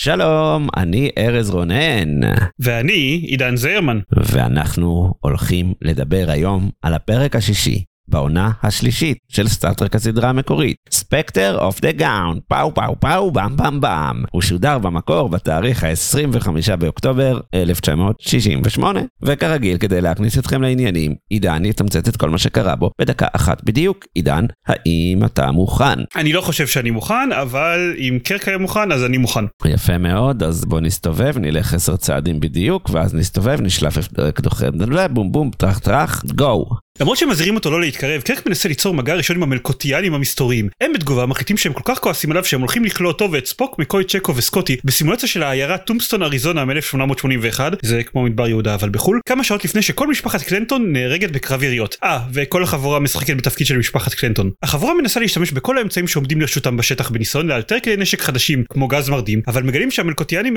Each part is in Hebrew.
שלום, אני ארז רונן, ואני עידן זרמן. ואנחנו הולכים לדבר היום על הפרק השישי בעונה השלישית של סטארטרק הסדרה המקורית, Spectre of the Gun, פאו פאו פאו במ במ במ. הוא שודר במקור בתאריך ה-25 באוקטובר 1968, וכרגיל כדי להכניס אתכם לעניינים, עידן יתמצת את כל מה שקרה בו בדקה אחת בדיוק. עידן, האם אתה מוכן? אני לא חושב שאני מוכן, אבל אם קרק היה מוכן אז אני מוכן. יפה מאוד, אז בוא נסתובב, נלך עשר צעדים בדיוק, ואז נסתובב, נשלף אקדוחים, בום בום, טראח טראח, גו. למרות שמזהירים אותו לא להתקרב, קרק מנסה ליצור מגע ראשון עם המלקוטיאנים המסתוריים. הם בתגובה מחליטים שהם כל כך כועסים עליו שהם הולכים לכלוא אותו ואת ספוק, מקוי צ'קו וסקוטי בסימולציה של העיירה טומסטון אריזונה מ-1881, זה כמו מדבר יהודה אבל בחו"ל, כמה שעות לפני שכל משפחת קלנטון נהרגת בקרב יריות. אה, וכל החבורה משחקת בתפקיד של משפחת קלנטון. החבורה מנסה להשתמש בכל האמצעים שעומדים לרשותם בשטח בניסיון לאלתר כלי נשק חדשים כמו גז מרדים, אבל מגלים שהמלקוטיאנים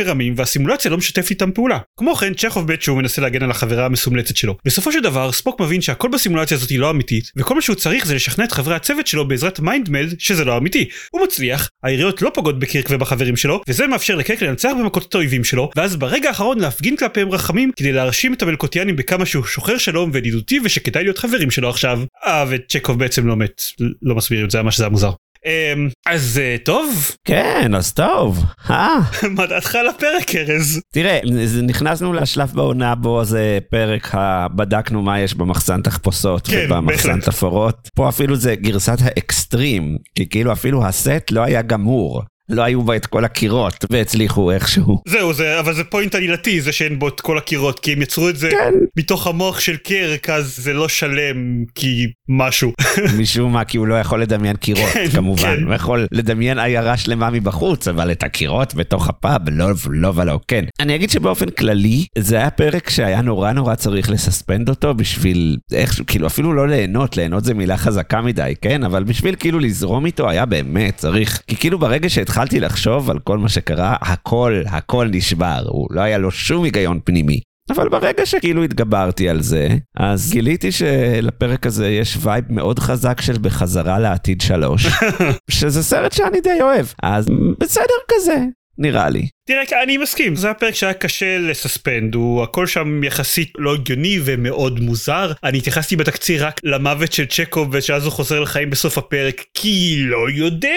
בסימולציה הזאת היא לא אמיתית, וכל מה שהוא צריך זה לשכנע את חברי הצוות שלו בעזרת מיינדמד שזה לא אמיתי. הוא מצליח, היריות לא פוגעות בקירק ובחברים שלו, וזה מאפשר לקרק לנצח במכות את האויבים שלו, ואז ברגע האחרון להפגין כלפיהם רחמים כדי להרשים את המלקוטיאנים בכמה שהוא שוחר שלום וידידותי ושכדאי להיות חברים שלו עכשיו. אה, וצ'קוב בעצם לא מת, לא מסביר את זה, ממש זה היה מוזר. אמ, אז אה, טוב. כן, אז טוב. אה. מה דעתך על הפרק ארז? תראה, נכנסנו לשלב בעונה בו זה פרק הבדקנו מה יש במחסן תחפושות כן, ובמחסן. תפאורות. פה אפילו זה גרסת האקסטרים, כי כאילו אפילו הסט לא היה גמור. לא היו בה את כל הקירות והצליחו איכשהו. זהו זה אבל זה point עלילתי זה שאין בו את כל הקירות כי הם יצרו את זה כן. מתוך המוח של קרק אז זה לא שלם כי משהו. משום מה כי הוא לא יכול לדמיין קירות כן, כמובן, כן. הוא יכול לדמיין עיירה שלמה מבחוץ אבל את הקירות בתוך הפאב לא לא ולא כן. אני אגיד שבאופן כללי זה היה פרק שהיה נורא נורא צריך ל suspend אותו בשביל איכשהו כאילו אפילו לא ליהנות ליהנות זה מילה חזקה מדי כן אבל בשביל כאילו לזרום איתו היה באמת צריך כי כאילו ברגע שהתחלתי לחשוב על כל מה שקרה הכל הכל נשבר הוא לא היה לו שום היגיון פנימי. אבל ברגע שכאילו התגברתי על זה, אז גיליתי שלפרק הזה יש vibe מאוד חזק של בחזרה לעתיד שלוש, שזה סרט שאני די אוהב, אז בסדר כזה, נראה לי. תראה אני מסכים זה הפרק שהיה קשה ל suspend הוא הכל שם יחסית לא הגיוני ומאוד מוזר אני התייחסתי בתקציר רק למוות של צ'קוב ושאז הוא חוזר לחיים בסוף הפרק כי לא יודע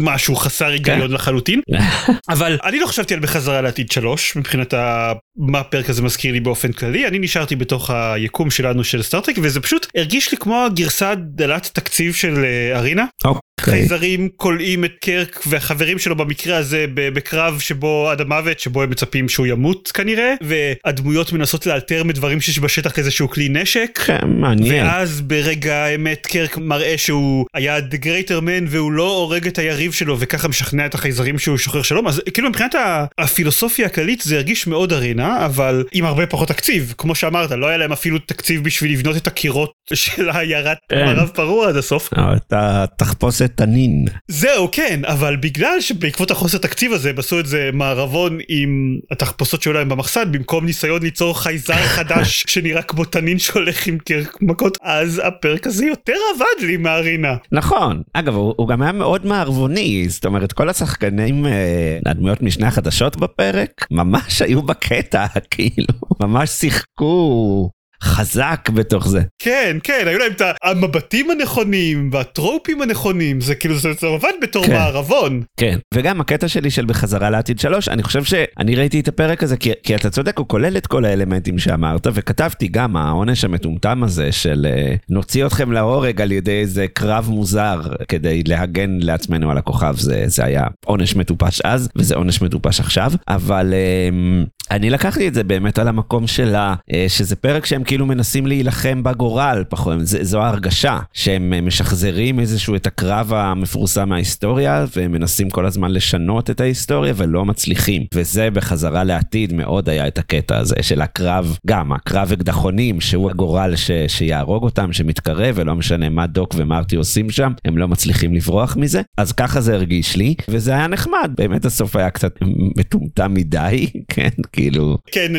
משהו חסר היגיון לחלוטין אבל אני לא חשבתי על בחזרה לעתיד שלוש מבחינת ה... מה הפרק הזה מזכיר לי באופן כללי אני נשארתי בתוך היקום שלנו של סטארטק וזה פשוט הרגיש לי כמו הגרסה דלת תקציב של אה, ארינה אוקיי. חייזרים כולאים את קרק והחברים שלו במקרה הזה בקרב שבו עד המוות שבו הם מצפים שהוא ימות כנראה והדמויות מנסות לאלתר מדברים שיש בשטח איזשהו כלי נשק. כן, מעניין. ואז ברגע האמת קרק מראה שהוא היה the greater man והוא לא הורג את היריב שלו וככה משכנע את החייזרים שהוא שוחרר שלום אז כאילו מבחינת הפילוסופיה הכללית זה הרגיש מאוד ארינה אבל עם הרבה פחות תקציב כמו שאמרת לא היה להם אפילו תקציב בשביל לבנות את הקירות של העיירת כן. מערב פרוע עד הסוף. אבל אתה תחפושת תנין. זהו כן אבל בגלל שבעקבות החוסר תקציב הזה הם עשו את זה מערבון עם התחפושות שהיו להם במחסן במקום ניסיון ליצור חייזר חדש שנראה כמו תנין שהולך עם מכות אז הפרק הזה יותר עבד לי מהרינה. נכון, אגב הוא, גם היה מאוד מערבוני, זאת אומרת כל השחקנים, אה, הדמויות משנה החדשות בפרק, ממש היו בקטע, כאילו, ממש שיחקו חזק בתוך זה. כן כן היו להם את המבטים הנכונים והטרופים הנכונים זה כאילו זה, זה עבד בתור כן. מערבון. כן, וגם הקטע שלי של בחזרה לעתיד שלוש, אני חושב שאני ראיתי את הפרק הזה, כי, כי אתה צודק, הוא כולל את כל האלמנטים שאמרת, וכתבתי גם העונש המטומטם הזה של אה, נוציא אתכם להורג על ידי איזה קרב מוזר כדי להגן לעצמנו על הכוכב, זה, זה היה עונש מטופש אז, וזה עונש מטופש עכשיו, אבל אה, אני לקחתי את זה באמת על המקום שלה, אה, שזה פרק שהם כאילו מנסים להילחם בגורל, פחות, זה, זו ההרגשה, שהם אה, משחזרים איזשהו את הקרב המפורסם מההיסטוריה, והם מנסים כל הזמן לשנות את ההיסטוריה ולא מצליחים. וזה בחזרה לעתיד מאוד היה את הקטע הזה של הקרב, גם הקרב אקדחונים, שהוא הגורל ש, שיהרוג אותם, שמתקרב, ולא משנה מה דוק ומרטי עושים שם, הם לא מצליחים לברוח מזה. אז ככה זה הרגיש לי, וזה היה נחמד, באמת הסוף היה קצת מטומטם מדי, כן, כאילו... כן,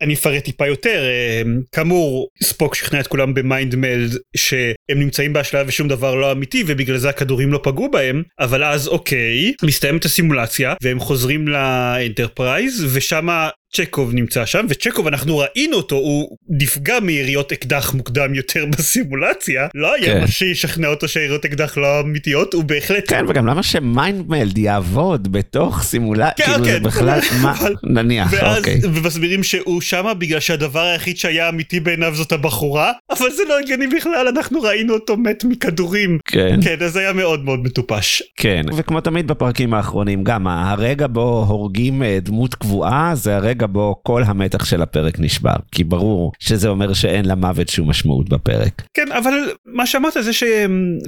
אני אפרט טיפה יותר. אה, כאמור, ספוק שכנע את כולם ב-mind meld שהם נמצאים באשליה ושום דבר לא אמיתי ובגלל זה הכדורים לא פגעו בהם, אבל אז אוקיי, מסתיימת הסימולציה והם חוזרים לאנטרפרייז ושמה צ'קוב נמצא שם וצ'קוב אנחנו ראינו אותו הוא נפגע מיריות אקדח מוקדם יותר בסימולציה. לא היה כן. מה שישכנע אותו שהיריות אקדח לא אמיתיות הוא בהחלט כן וגם למה שמיינדמלד יעבוד בתוך סימולציה? כן, כאילו כן. זה בכלל מה נניח ואז, אוקיי. ומסבירים שהוא שמה בגלל שהדבר היחיד שהיה אמיתי בעיניו זאת הבחורה אבל זה לא הגיוני בכלל אנחנו ראינו אותו מת מכדורים. כן. כן אז היה מאוד מאוד מטופש. כן וכמו תמיד בפרקים האחרונים גם הרגע בו הורגים אה, דמות קבועה זה הרגע הרגע בו כל המתח של הפרק נשבר, כי ברור שזה אומר שאין למוות שום משמעות בפרק. כן, אבל מה שאמרת זה ש...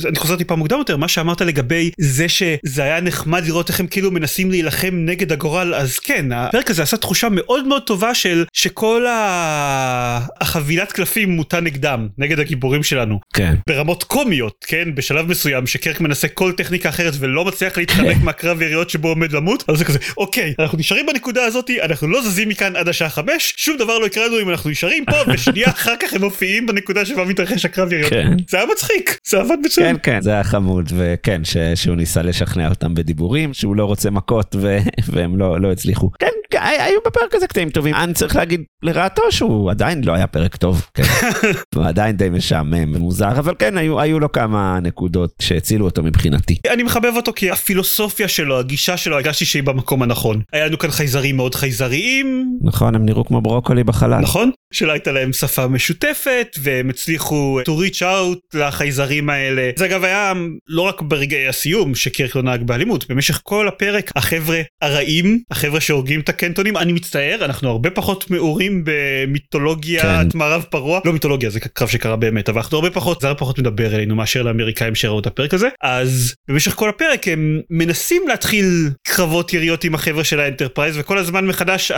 אני חוזר טיפה מוקדם יותר, מה שאמרת לגבי זה שזה היה נחמד לראות איך הם כאילו מנסים להילחם נגד הגורל, אז כן, הפרק הזה עשה תחושה מאוד מאוד טובה של שכל ה... החבילת קלפים מוטה נגדם, נגד הגיבורים שלנו. כן. ברמות קומיות, כן, בשלב מסוים שקרק מנסה כל טכניקה אחרת ולא מצליח להתחמק מהקרב יריות שבו עומד למות, אז זה כזה, אוקיי, אנחנו נשארים בנקודה הזאתי, אנחנו לא זזים יוצאים מכאן עד השעה חמש שום דבר לא יקרה לנו אם אנחנו נשארים פה ושנייה אחר כך הם מופיעים בנקודה שבה מתרחש הקרב יריות. כן. זה היה מצחיק זה עבד מצוין. כן כן זה היה חמוד וכן ש, שהוא ניסה לשכנע אותם בדיבורים שהוא לא רוצה מכות ו, והם לא, לא הצליחו. כן היו בפרק הזה קטעים טובים אני צריך להגיד לרעתו שהוא עדיין לא היה פרק טוב. כן. הוא עדיין די משעמם ומוזר אבל כן היו, היו לו כמה נקודות שהצילו אותו מבחינתי. אני מחבב אותו כי הפילוסופיה שלו הגישה שלו הרגשתי שהיא במקום הנכון. היה לנו כאן חייזרים מאוד חייזריים נכון, הם נראו כמו ברוקולי בחלל. נכון, שלא הייתה להם שפה משותפת, והם הצליחו to reach out לחייזרים האלה. זה אגב היה לא רק ברגעי הסיום שקירק לא נהג באלימות, במשך כל הפרק החבר'ה הרעים, החבר'ה שהורגים את הקלנטונים, אני מצטער, אנחנו הרבה פחות מעורים במיתולוגיית כן. מערב פרוע, לא מיתולוגיה, זה קרב שקרה באמת, אבל אנחנו הרבה פחות, זה הרבה פחות מדבר אלינו מאשר לאמריקאים שראו את הפרק הזה, אז במשך כל הפרק הם מנסים להתחיל קרבות יריות עם החבר'ה של האנטרפרייז, וכל הזמן מחדש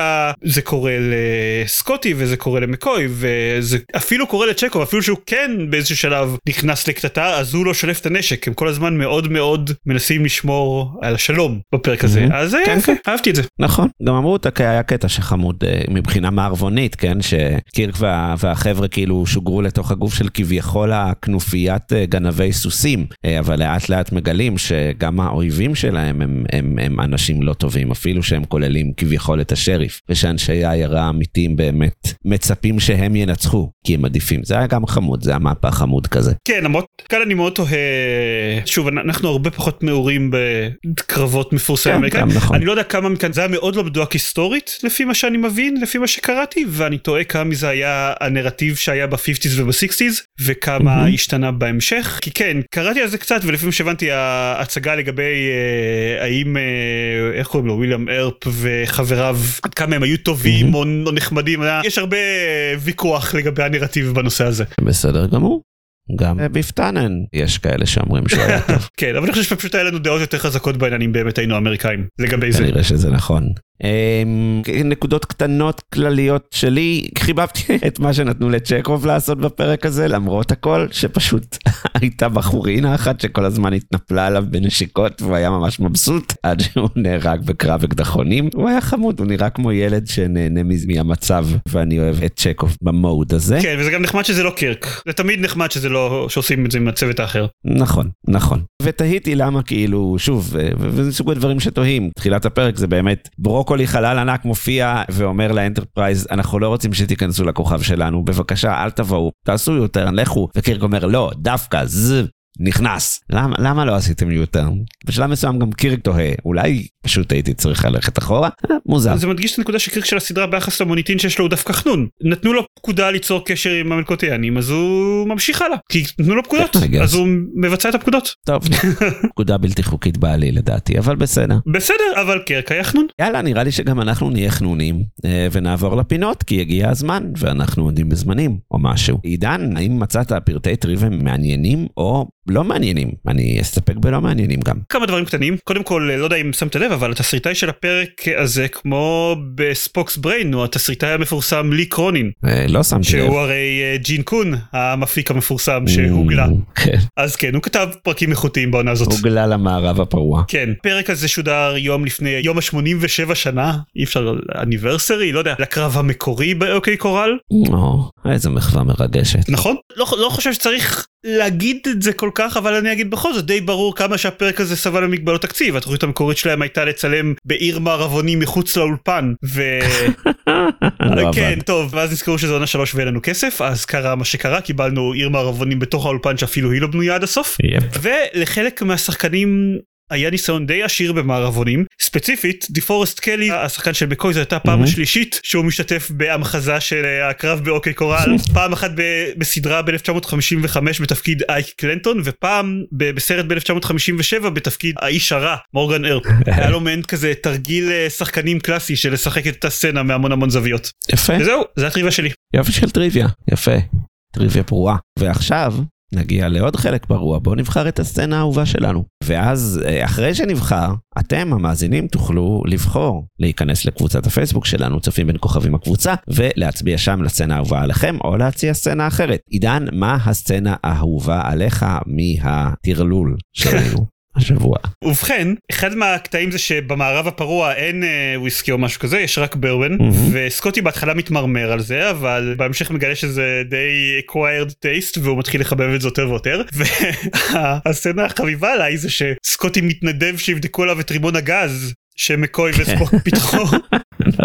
זה קורה לסקוטי וזה קורה למקוי וזה אפילו קורה לצ'קוב אפילו שהוא כן באיזשהו שלב נכנס לקטטה אז הוא לא שולף את הנשק הם כל הזמן מאוד מאוד מנסים לשמור על השלום בפרק הזה אז זה כן, יפה כן. אהבתי את זה. נכון גם אמרו את היה קטע שחמוד אה, מבחינה מערבונית כן שקירק וה, והחבר'ה כאילו שוגרו לתוך הגוף של כביכול הכנופיית אה, גנבי סוסים אה, אבל לאט לאט מגלים שגם האויבים שלהם הם, הם, הם אנשים לא טובים אפילו שהם כוללים כביכול את השריף. ושאנשי העיירה האמיתיים באמת מצפים שהם ינצחו, כי הם עדיפים. זה היה גם חמוד, זה היה מהפך חמוד כזה. כן, למרות, כאן אני מאוד תוהה, שוב, אנחנו הרבה פחות מעורים בקרבות מפורסמים. כן, גם נכון. אני לא יודע כמה מכאן, זה היה מאוד לא מדויק היסטורית, לפי מה שאני מבין, לפי מה שקראתי, ואני תוהה כמה מזה היה הנרטיב שהיה ב-50's וב-60's, וכמה mm-hmm. השתנה בהמשך. כי כן, קראתי על זה קצת, ולפי מה שהבנתי, ההצגה לגבי אה, האם, אה, איך קוראים לו, וויליאם ארפ וחבריו, עד כמה הם היו טובים או נחמדים, יש הרבה ויכוח לגבי הנרטיב בנושא הזה. בסדר גמור. גם ביפטנן יש כאלה שאומרים שהוא היה טוב. כן אבל אני חושב שפשוט היה לנו דעות יותר חזקות בעניינים באמת היינו אמריקאים לגבי זה. כנראה שזה נכון. אמ, נקודות קטנות כלליות שלי, חיבבתי את מה שנתנו לצ'קוב לעשות בפרק הזה, למרות הכל, שפשוט הייתה בחורינה אחת שכל הזמן התנפלה עליו בנשיקות והוא היה ממש מבסוט עד שהוא נהרג בקרב אקדחונים. הוא היה חמוד, הוא נראה כמו ילד שנהנה מהמצב, ואני אוהב את צ'קוב במוד הזה. כן, וזה גם נחמד שזה לא קירק. זה תמיד נחמד שזה לא, שעושים את זה עם הצוות האחר. נכון, נכון. ותהיתי למה כאילו, שוב, וזה סוג הדברים שתוהים, תחילת הפרק זה באמת ברוק ברוקולי חלל ענק מופיע ואומר לאנטרפרייז, אנחנו לא רוצים שתיכנסו לכוכב שלנו, בבקשה אל תבואו, תעשו יותר, לכו. וקירק אומר, לא, דווקא, ז, נכנס. למה, למה לא עשיתם יותר? בשלב מסוים גם קירק תוהה, אולי פשוט הייתי צריך ללכת אחורה? אה, מוזר. זה מדגיש את הנקודה שקירק של הסדרה ביחס למוניטין שיש לו הוא דווקא חנון. נתנו לו פקודה ליצור קשר עם המלקוטיאנים אז הוא ממשיך הלאה. כי נתנו לו פקודות. אז הוא מבצע את הפקודות. טוב, פקודה בלתי חוקית בעליל לדעתי, אבל בסדר. בסדר אבל קרק היה חנון. יאללה, נראה לי שגם אנחנו נהיה חנונים, אה, ונעבור לפינות, כי הגיע הזמן, ואנחנו עומדים בזמנים, או משהו. עידן, האם מצאת פרטי טריוויה מעניינים, או לא מעניינים? אני אסתפק בלא מעניינים גם. כמה דברים קטנים קודם כל לא יודע אם שמת לב אבל התסריטאי של הפרק הזה כמו בספוקס בריין הוא התסריטאי המפורסם לי קרונין אה, לא שמתי לב. שהוא הרי אה, ג'ין קון המפיק המפורסם שהוגלה כן, אז כן הוא כתב פרקים איכותיים בעונה הזאת. הוגלה למערב הפרוע. כן, פרק הזה שודר יום לפני יום ה-87 שנה, אי אפשר, אניברסרי, לא יודע, לקרב המקורי באוקיי קורל, או, איזה מחווה מרגשת. נכון? לא, לא חושב שצריך להגיד את זה כל כך, אבל אני אגיד בכל זאת, די ברור כמה שהפרק הזה סבל ממגבלות תקציב, התוכנית המקורית שלהם הייתה לצלם בעיר מערבונים מחוץ לאולפן, ו... לא כן. טוב, ואז נזכרו שזה עונה שלוש ואין לנו כסף, אז קרה מה שקרה, קיבלנו עיר מערבונים בתוך האולפן שאפילו היא לא בנויה עד הסוף. ולחלק מהשחקנים היה ניסיון די עשיר במערבונים. ספציפית דיפורסט קלי השחקן של מקוי זו הייתה הפעם Mhm. השלישית שהוא משתתף בהמחזה של אה, הקרב באוקיי קורל. פעם אחת ב- בסדרה ב-1955 בתפקיד אייק קלנטון ופעם ב- בסרט ב-1957 בתפקיד האיש הרע מורגן ארפ. היה לו מעין כזה תרגיל אה, שחקנים קלאסי של לשחק את הסצנה מהמון המון זוויות. יפה, וזהו זה הטריוויה שלי. יופי של טריוויה, יפה. טריוויה פרועה. ועכשיו נגיע לעוד חלק פרוע, בואו נבחר את הסצנה האהובה שלנו. ואז אה, אחרי שנבחר, אתם המאזינים תוכלו לבחור להיכנס לקבוצת הפייסבוק שלנו, צופים בין כוכבים הקבוצה, ולהצביע שם לסצנה האהובה עליכם, או להציע סצנה אחרת. עידן, מה הסצנה האהובה עליך מהטרלול שלנו השבוע? ובכן אחד מהקטעים זה שבמערב הפרוע אין אה, וויסקי או משהו כזה יש רק ברבן מהמם. וסקוטי בהתחלה מתמרמר על זה אבל בהמשך מגלה שזה די acquired taste והוא מתחיל לחבב את זה יותר ויותר והסצנה החביבה עליי זה שסקוטי מתנדב שיבדקו עליו את רימון הגז שמקוי וספוק פיתחו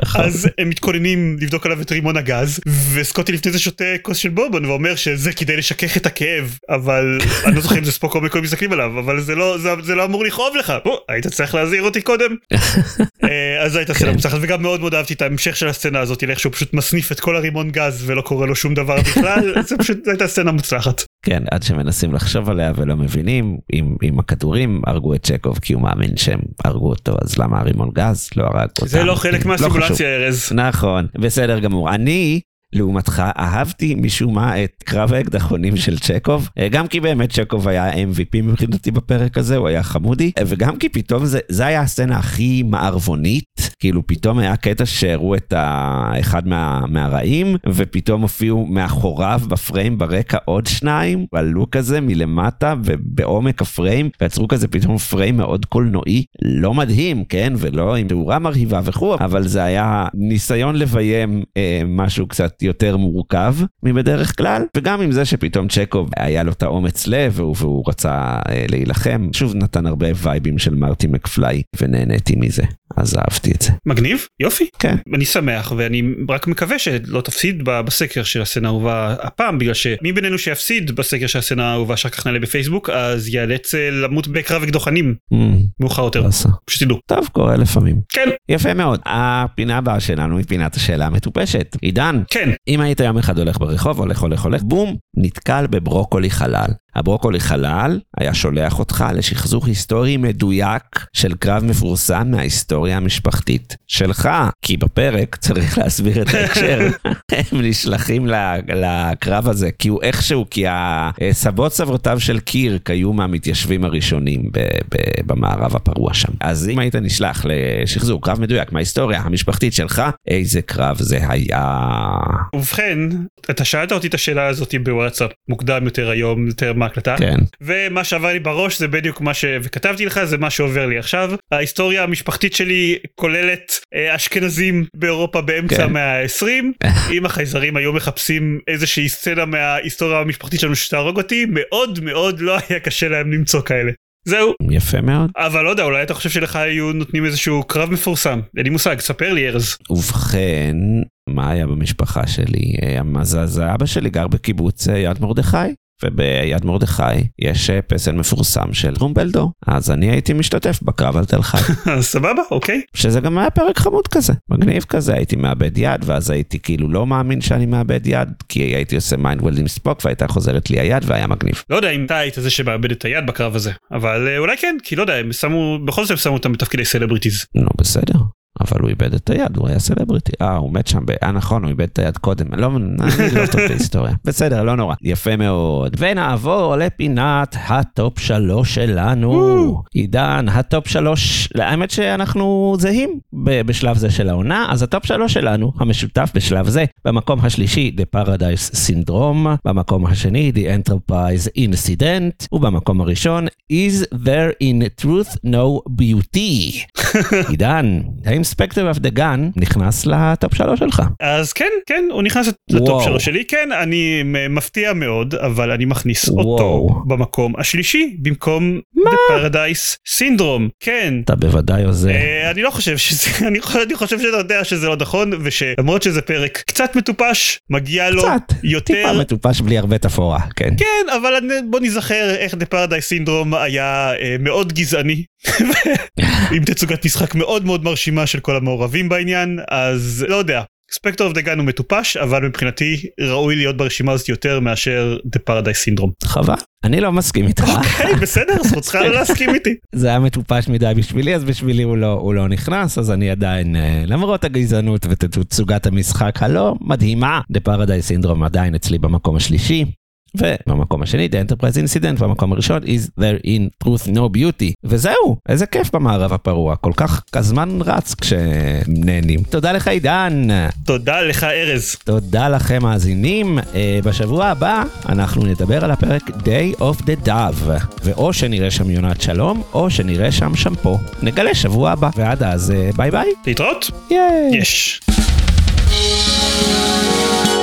נכון. אז הם מתכוננים לבדוק עליו את רימון הגז וסקוטי לפני זה שותה כוס של בורבון ואומר שזה כדי לשכך את הכאב אבל אני לא זוכר אם זה ספוק או מקוי מסתכלים עליו אבל זה לא זה, זה לא אמור לכאוב לך. בוא, היית צריך להזהיר אותי קודם? אה, אז זו הייתה סצנה כן. מוצלחת וגם מאוד מאוד אהבתי את ההמשך של הסצנה הזאת איך שהוא פשוט מסניף את כל הרימון גז ולא קורה לו שום דבר בכלל. זה פשוט הייתה סצנה מוצלחת כן, עד שמנסים לחשוב עליה ולא מבינים, אם, אם הכדורים הרגו את צ'קוב כי הוא מאמין שהם הרגו אותו, אז למה הרימון גז לא הרג אותם? זה לא חלק חשוב. מהסימולציה ארז נכון, בסדר גמור. אני, לעומתך, אהבתי משום מה את קרב האקדחונים של צ'קוב, אה, גם כי באמת צ'קוב היה MVP מבחינתי בפרק הזה, הוא היה חמודי, אה, וגם כי פתאום זה, זה היה הסצנה הכי מערבונית, כאילו פתאום היה קטע שהראו את ה... אחד מה, מהרעים, ופתאום הופיעו מאחוריו בפריים ברקע עוד שניים, עלו כזה מלמטה ובעומק הפריים, ויצרו כזה פתאום פריים מאוד קולנועי, לא מדהים, כן, ולא עם תאורה מרהיבה וכו', אבל זה היה ניסיון לביים אה, משהו קצת יותר מורכב מבדרך כלל, וגם עם זה שפתאום צ'קוב היה לו את האומץ לב והוא, והוא רצה אה, להילחם, שוב נתן הרבה וייבים של מרטי מקפליי, ונהניתי מזה, אז אהבתי את זה. מגניב יופי כן. אני שמח ואני רק מקווה שלא תפסיד בסקר של הסצנה האהובה הפעם בגלל שמי בינינו שיפסיד בסקר של הסצנה האהובה שאחר כך נעלה בפייסבוק אז ייאלץ אה, למות בקרב אקדוחנים Mm, מאוחר יותר באסה. פשוט תדעו טוב, קורה לפעמים. כן יפה מאוד. הפינה הבאה שלנו היא פינת השאלה המטופשת. עידן, כן אם היית יום אחד הולך ברחוב, הולך, הולך, הולך, בום, נתקל בברוקולי חלל. הברוקולי חלל היה שולח אותך לשחזור היסטורי מדויק של קרב מפורסם מההיסטוריה המשפחתית שלך. כי בפרק צריך להסביר את ההקשר. הם נשלחים לקרב הזה, כי הוא איכשהו, כי הסבות סבותיו של קירק היו מהמתיישבים הראשונים במערב הפרוע שם. אז אם היית נשלח לשחזור קרב מדויק מההיסטוריה המשפחתית שלך, איזה קרב זה היה. ובכן אתה שאלת אותי את השאלה הזאת בוואטסאפ מוקדם יותר היום יותר מההקלטה כן. ומה שעבר לי בראש זה בדיוק מה ש... וכתבתי לך זה מה שעובר לי עכשיו ההיסטוריה המשפחתית שלי כוללת אה, אשכנזים באירופה באמצע כן. המאה ה-20 אם החייזרים היו מחפשים איזושהי סצנה מההיסטוריה המשפחתית שלנו שתהרוג אותי מאוד מאוד לא היה קשה להם למצוא כאלה. זהו יפה מאוד. אבל לא יודע אולי אתה חושב שלך היו נותנים איזשהו קרב מפורסם אין לי מושג ספר לי ארז ובכן, מה היה במשפחה שלי? אה, אז, אז האבא שלי גר בקיבוץ אה, יד מרדכי, וביד מרדכי יש אה, פסל מפורסם של טרומבלדור, אז אני הייתי משתתף בקרב על תל חי. סבבה, אוקיי. שזה גם היה פרק חמוד כזה, מגניב כזה, הייתי מאבד יד, ואז הייתי כאילו לא מאמין שאני מאבד יד, כי הייתי עושה mind meld עם ספוק והייתה חוזרת לי היד והיה מגניב. לא יודע אם אתה היית זה שמאבד את היד בקרב הזה, אבל אה, אולי כן, כי לא יודע, הם שמו, בכל זאת הם שמו אותם בתפקידי celebrities. נו בסדר. אבל הוא איבד את היד, הוא היה celebrity. אה, הוא מת שם, ב... אה נכון, הוא איבד את היד קודם. לא, אני לא טוב בהיסטוריה. בסדר, לא נורא. יפה מאוד. ונעבור לפינת ה-top שלוש שלנו. עידן, ה-top שלוש, האמת שאנחנו זהים בשלב זה של העונה, אז ה-top שלוש שלנו, המשותף בשלב זה, במקום השלישי, The Paradise Syndrome, במקום השני, The Enterprise Incident, ובמקום הראשון, Is There in Truth No Beauty. עידן, האם ספקטר אף דה גן נכנס לטופ שלוש שלך? אז כן, כן, הוא נכנס. לטופ שלוש שלי, כן, אני מפתיע מאוד, אבל אני מכניס אותו וואו. במקום השלישי, במקום The Paradise Syndrome, כן. אתה בוודאי עוזר. אה, אני לא חושב שזה, אני אני חושב שאתה יודע שזה לא נכון, ושלמרות שזה פרק קצת מטופש, מגיע לו קצת, יותר טיפה מטופש בלי הרבה תפאורה, כן. כן, אבל אני- בוא נזכר איך The Paradise Syndrome היה אה, מאוד גזעני, עם תצוגת משחק מאוד מאוד מרשימה של כל המעורבים בעניין, אז לא יודע. ספקטור אוף דה גן הוא מטופש, אבל מבחינתי ראוי להיות ברשימה הזאת יותר מאשר The Paradise Syndrome. חבל. אני לא מסכים איתך. היי, בסדר, זכותך לא להסכים איתי. זה היה מטופש מדי בשבילי, אז בשבילי הוא לא, הוא לא נכנס, אז אני עדיין, אה, למרות הגזענות ותצוגת המשחק הלא מדהימה, The Paradise Syndrome עדיין אצלי במקום השלישי. ובמקום השני, The Enterprise Incident, במקום הראשון, is there in truth no beauty. וזהו, איזה כיף במערב הפרוע, כל כך, הזמן רץ כשנהנים. תודה לך עידן. תודה לך ארז. תודה לכם מאזינים. אה, בשבוע הבא אנחנו נדבר על הפרק Day of the Dove, ואו שנראה שם יונת שלום, או שנראה שם שמפו. נגלה שבוע הבא, ועד אז אה, ביי ביי. להתראות? יש. Thank